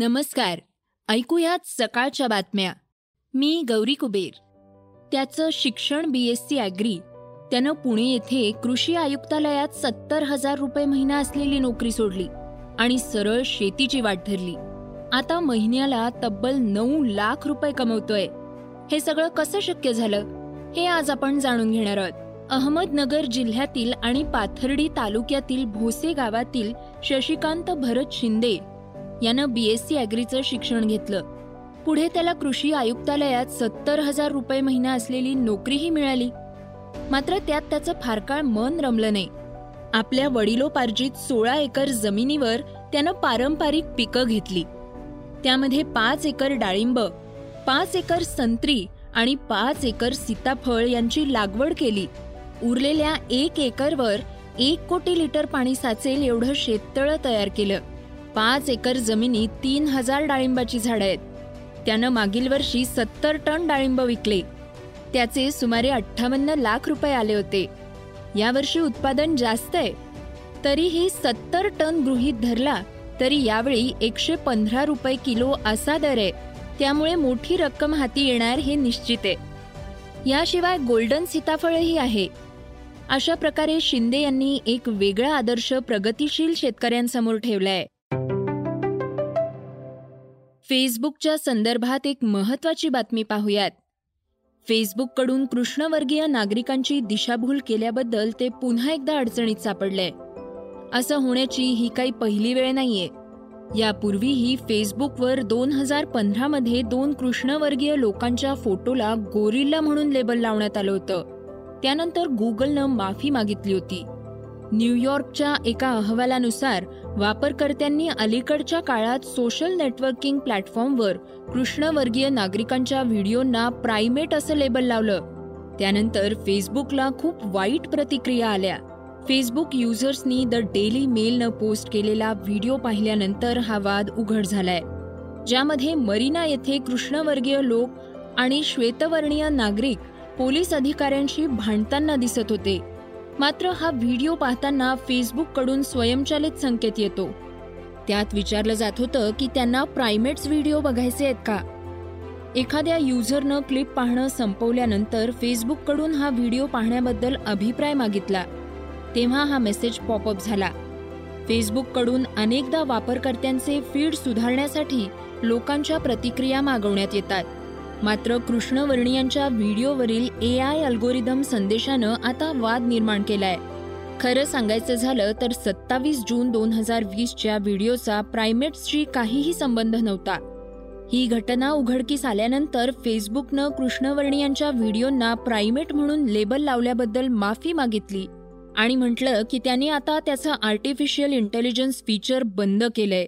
नमस्कार. ऐकूयात सकाळच्या बातम्या. मी गौरी कुबेर. त्याचं शिक्षण बी एस सी ॲग्री त्यानं पुणे येथे कृषी आयुक्तालयात सत्तर हजार रुपये महिना असलेली नोकरी सोडली आणि सरळ शेतीची वाट धरली. आता महिन्याला तब्बल नऊ लाख रुपये कमवतोय. हे सगळं कसं शक्य झालं? हे आज आपण जाणून घेणार आहोत. अहमदनगर जिल्ह्यातील आणि पाथर्डी तालुक्यातील भोसे गावातील शशिकांत भरत शिंदे यानं बीएससी ॲग्रीचं शिक्षण घेतलं. पुढे त्याला कृषी आयुक्तालयात सत्तर हजार रुपये महिना असलेली नोकरीही मिळाली. मात्र त्यात त्याचं फार काळ मन रमलं नाही. आपल्या वडिलोपार्जित सोळा एकर जमिनीवर त्यानं पारंपरिक पिकं घेतली. त्यामध्ये पाच एकर डाळिंब पाच एकर संत्री आणि पाच एकर सीताफळ यांची लागवड केली. उरलेल्या एक एकरवर एक कोटी लिटर पाणी साचेल एवढं शेततळं तयार केलं. पाच एकर जमिनीत तीन हजार डाळिंबाची झाडं आहेत. त्यानं मागील वर्षी सत्तर टन डाळिंब विकले. त्याचे सुमारे अठ्ठावन्न लाख रुपये आले होते. यावर्षी उत्पादन जास्त आहे. तरीही सत्तर टन गृहीत धरला तरी यावेळी एकशे पंधरा रुपये किलो असा दर आहे. त्यामुळे मोठी रक्कम हाती येणार हे निश्चित आहे. याशिवाय गोल्डन सीताफळही आहे. अशा प्रकारे शिंदे यांनी एक वेगळा आदर्श प्रगतीशील शेतकऱ्यांसमोर ठेवलाय. फेसबुकच्या संदर्भात एक महत्वाची बातमी पाहूयात. फेसबुककडून कृष्णवर्गीय नागरिकांची दिशाभूल केल्याबद्दल ते पुन्हा एकदा अडचणीत सापडले. असं होण्याची ही काही पहिली वेळ नाहीये. यापूर्वीही फेसबुकवर दोन हजार पंधरामध्ये दोन कृष्णवर्गीय लोकांच्या फोटोला गोरिल्ला म्हणून लेबल लावण्यात आलं होतं. त्यानंतर गुगलनं माफी मागितली होती. न्यूयॉर्कच्या एका अहवालानुसार वापरकर्त्यांनी अलीकडच्या काळात सोशल नेटवर्किंग प्लॅटफॉर्मवर कृष्णवर्गीय नागरिकांच्या व्हिडिओंना प्रायमेट असं लेबल लावलं. त्यानंतर फेसबुकला खूप वाईट प्रतिक्रिया आल्या. फेसबुक युजर्सनी द डेली मेलनं पोस्ट केलेला व्हिडिओ पाहिल्यानंतर हा वाद उघड झालाय. ज्यामध्ये मरीना येथे कृष्णवर्गीय लोक आणि श्वेतवर्णीय नागरिक पोलीस अधिकाऱ्यांशी भांडताना दिसत होते. मात्र हा व्हिडिओ पाहताना फेसबुककडून स्वयंचलित संकेत येतो. त्यात विचारलं जात होतं की त्यांना प्रायमेट्स व्हिडिओ बघायचे आहेत का? एखाद्या युजरनं क्लिप पाहणं संपवल्यानंतर फेसबुककडून हा व्हिडिओ पाहण्याबद्दल अभिप्राय मागितला. तेव्हा हा मेसेज पॉपअप झाला. फेसबुककडून अनेकदा वापरकर्त्यांचे फीड सुधारण्यासाठी लोकांच्या प्रतिक्रिया मागवण्यात येतात. मात्र कृष्णवर्णियांच्या व्हिडिओवरील ए आय अल्गोरिदम संदेशानं आता वाद निर्माण केलाय. खरं सांगायचं झालं तर सत्तावीस जून दोन हजार वीसच्या व्हिडिओचा प्रायमेट्सशी काहीही संबंध नव्हता. ही घटना उघडकीस आल्यानंतर फेसबुकनं कृष्णवर्णियांच्या व्हिडिओंना प्रायमेट म्हणून लेबल लावल्याबद्दल माफी मागितली आणि म्हटलं की त्यांनी आता त्याचं आर्टिफिशियल इंटेलिजन्स फीचर बंद केलंय.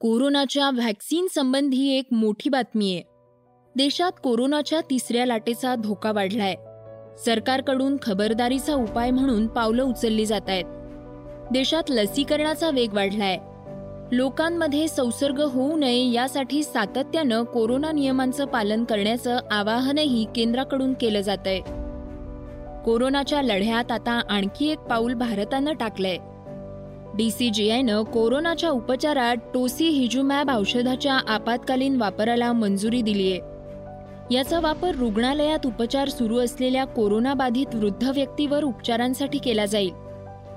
कोरोनाच्या व्हॅक्सिन संबंधी एक मोठी बातमी आहे. देशात कोरोनाच्या तिसऱ्या लाटेचा धोका वाढलाय. सरकारकडून खबरदारीचा उपाय म्हणून पावलं उचलली जात आहेत. देशात लसीकरणाचा वेग वाढलाय. लोकांमध्ये संसर्ग होऊ नये यासाठी सातत्यानं कोरोना नियमांचं पालन करण्याचं आवाहनही केंद्राकडून केलं जात आहे कोरोनाच्या लढ्यात आता आणखी एक पाऊल भारतानं टाकलंय. डीसीजीआयनं कोरोनाच्या उपचारात टोसी हिजुमॅब औषधाच्या आपत्कालीन वापराला मंजुरी दिली आहे याचा वापर रुग्णालयात उपचार सुरू असलेल्या कोरोनाबाधित वृद्ध व्यक्तीवर उपचारांसाठी केला जाईल.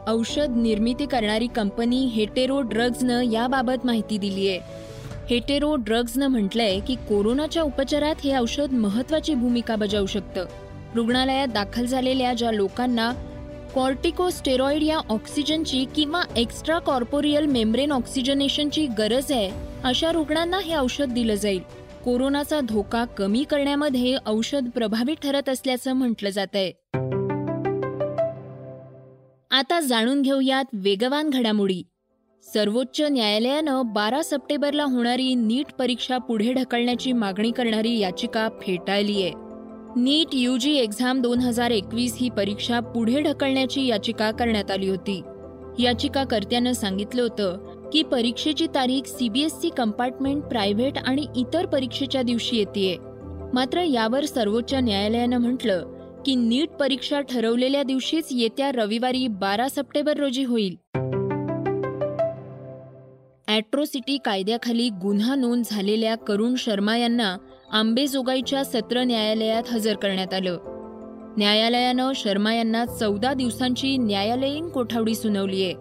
औषध निर्मिती करणारी कंपनी हेटेरो ड्रग्जनं याबाबत माहिती दिली आहे हेटेरो ड्रग्जनं म्हटलंय की कोरोनाच्या उपचारात हे औषध महत्वाची भूमिका बजावू शकतं. रुग्णालयात दाखल झालेल्या ज्या लोकांना कॉर्टिकोस्टेरॉइड या ऑक्सिजनची किंवा एक्स्ट्रा कॉर्पोरियल मेम्ब्रेन ऑक्सिजनेशनची गरज आहे अशा रुग्णांना हे औषध दिलं जाईल. कोरोनाचा धोका कमी करण्यामध्ये औषध प्रभावी ठरत असल्याचं म्हटलं जात आहे आता जाणून घेऊयात वेगवान घडामोडी. सर्वोच्च न्यायालयानं बारा सप्टेंबरला होणारी नीट परीक्षा पुढे ढकलण्याची मागणी करणारी याचिका फेटाळली आहे नीट यू जी एक्झाम दोन हजार एकवीस ही परीक्षा पुढे ढकलण्याची याचिका करण्यात आली होती. याचिकाकर्त्यानं सांगितलं होतं की परीक्षेची तारीख सीबीएसई कंपार्टमेंट प्रायव्हेट आणि इतर परीक्षेच्या दिवशी येते मात्र यावर सर्वोच्च न्यायालयानं म्हटलं की नीट परीक्षा ठरवलेल्या दिवशीच येत्या रविवारी बारा सप्टेंबर रोजी होईल. ॲट्रोसिटी कायद्याखाली गुन्हा नोंद झालेल्या करुण शर्मा यांना आंबेजोगाईच्या सत्र न्यायालयात हजर करण्यात आलं. न्यायालयानं शर्मा यांना चौदा दिवसांची न्यायालयीन कोठावडी सुनावलीय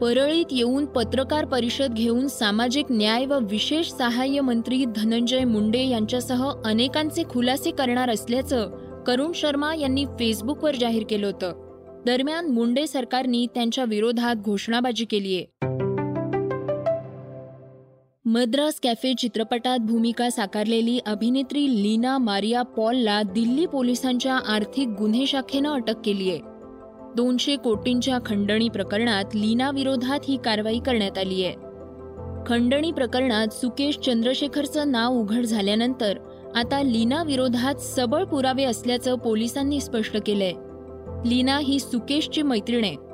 परळीत येऊन पत्रकार परिषद घेऊन सामाजिक न्याय व विशेष सहाय्य मंत्री धनंजय मुंडे यांच्यासह अनेकांचे खुलासे करणार असल्याचं करुण शर्मा यांनी फेसबुकवर जाहीर केलं होतं. दरम्यान मुंडे सरकारनी त्यांच्या विरोधात घोषणाबाजी केलीय. मद्रास कॅफे चित्रपटात भूमिका साकारलेली अभिनेत्री लीना मारिया पॉलला दिल्ली पोलिसांच्या आर्थिक गुन्हे शाखेनं अटक केली आहे. दोनशे कोटींच्या खंडणी प्रकरणात लीना विरोधात ही कारवाई करण्यात आली आहे. खंडणी प्रकरणात सुकेश चंद्रशेखरचं नाव उघड झाल्यानंतर आता लीना विरोधात सबळ पुरावे असल्याचं पोलिसांनी स्पष्ट केलंय. लीना ही सुकेशची मैत्रीण आहे.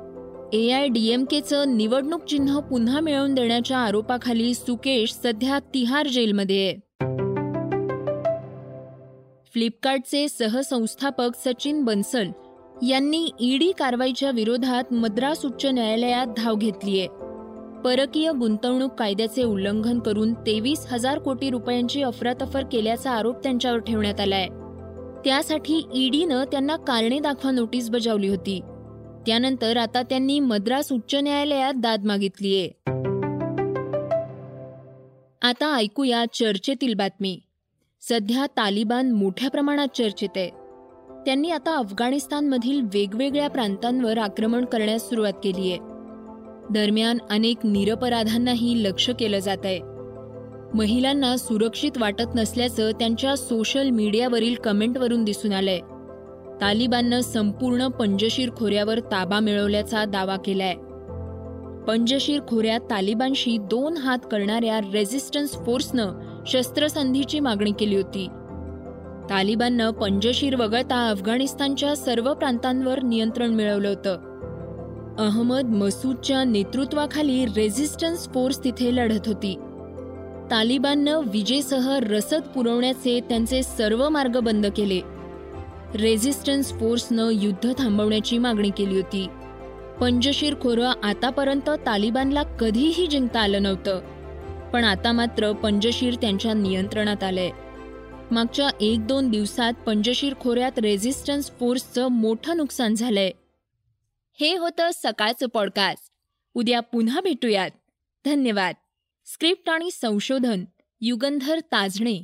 ए आय डी एम केचं निवडणूक चिन्ह पुन्हा मिळवून देण्याच्या आरोपाखाली सुकेश सध्या तिहार जेलमध्ये आहे. फ्लिपकार्टचे सहसंस्थापक सचिन बन्सल यांनी ईडी कारवाईच्या विरोधात मद्रास उच्च न्यायालयात धाव घेतलीय परकीय गुंतवणूक कायद्याचे उल्लंघन करून तेवीस हजार कोटी रुपयांची अफरातफर केल्याचा आरोप त्यांच्यावर ठेवण्यात आलाय. त्यासाठी ईडीनं त्यांना कारणे दाखवा नोटीस बजावली होती. त्यानंतर आता त्यांनी मद्रास उच्च न्यायालयात दाद मागितलीये. आता ऐकूया चर्चेतील बातमी. सध्या तालिबान मोठ्या प्रमाणात चर्चेत आहे. त्यांनी आता अफगाणिस्तानमधील वेगवेगळ्या प्रांतांवर आक्रमण करण्यास सुरुवात केली आहे दरम्यान अनेक निरपराधांनाही लक्ष केलं जात आहे. महिलांना सुरक्षित वाटत नसल्याचं त्यांच्या सोशल मीडियावरील कमेंटवरून दिसून आलंय. तालिबाननं संपूर्ण पंजशीर खोऱ्यावर ताबा मिळवल्याचा दावा केलाय. पंजशीर खोऱ्यात तालिबानशी दोन हात करणाऱ्या रेझिस्टन्स फोर्सनं शस्त्रसंधीची मागणी केली होती. तालिबाननं पंजशीर वगळता अफगाणिस्तानच्या सर्व प्रांतांवर नियंत्रण मिळवलं होतं. अहमद मसूदच्या नेतृत्वाखाली रेझिस्टन्स फोर्स तिथे लढत होती. तालिबाननं विजेसह रसद पुरवण्याचे त्यांचे सर्व मार्ग बंद केले. रेझिस्टन्स फोर्सनं युद्ध थांबवण्याची मागणी केली होती. पंजशीर खोरं आतापर्यंत तालिबानला कधीही जिंकता आलं नव्हतं. पण आता मात्र पंजशीर त्यांच्या नियंत्रणात आलंय. मागच्या एक दोन दिवसात पंजशीर खोऱ्यात रेझिस्टन्स फोर्सचं मोठं नुकसान झालंय. हे होतं सकाळचं पॉडकास्ट उद्या पुन्हा भेटूयात. धन्यवाद. स्क्रिप्ट आणि संशोधन युगंधर ताजणे.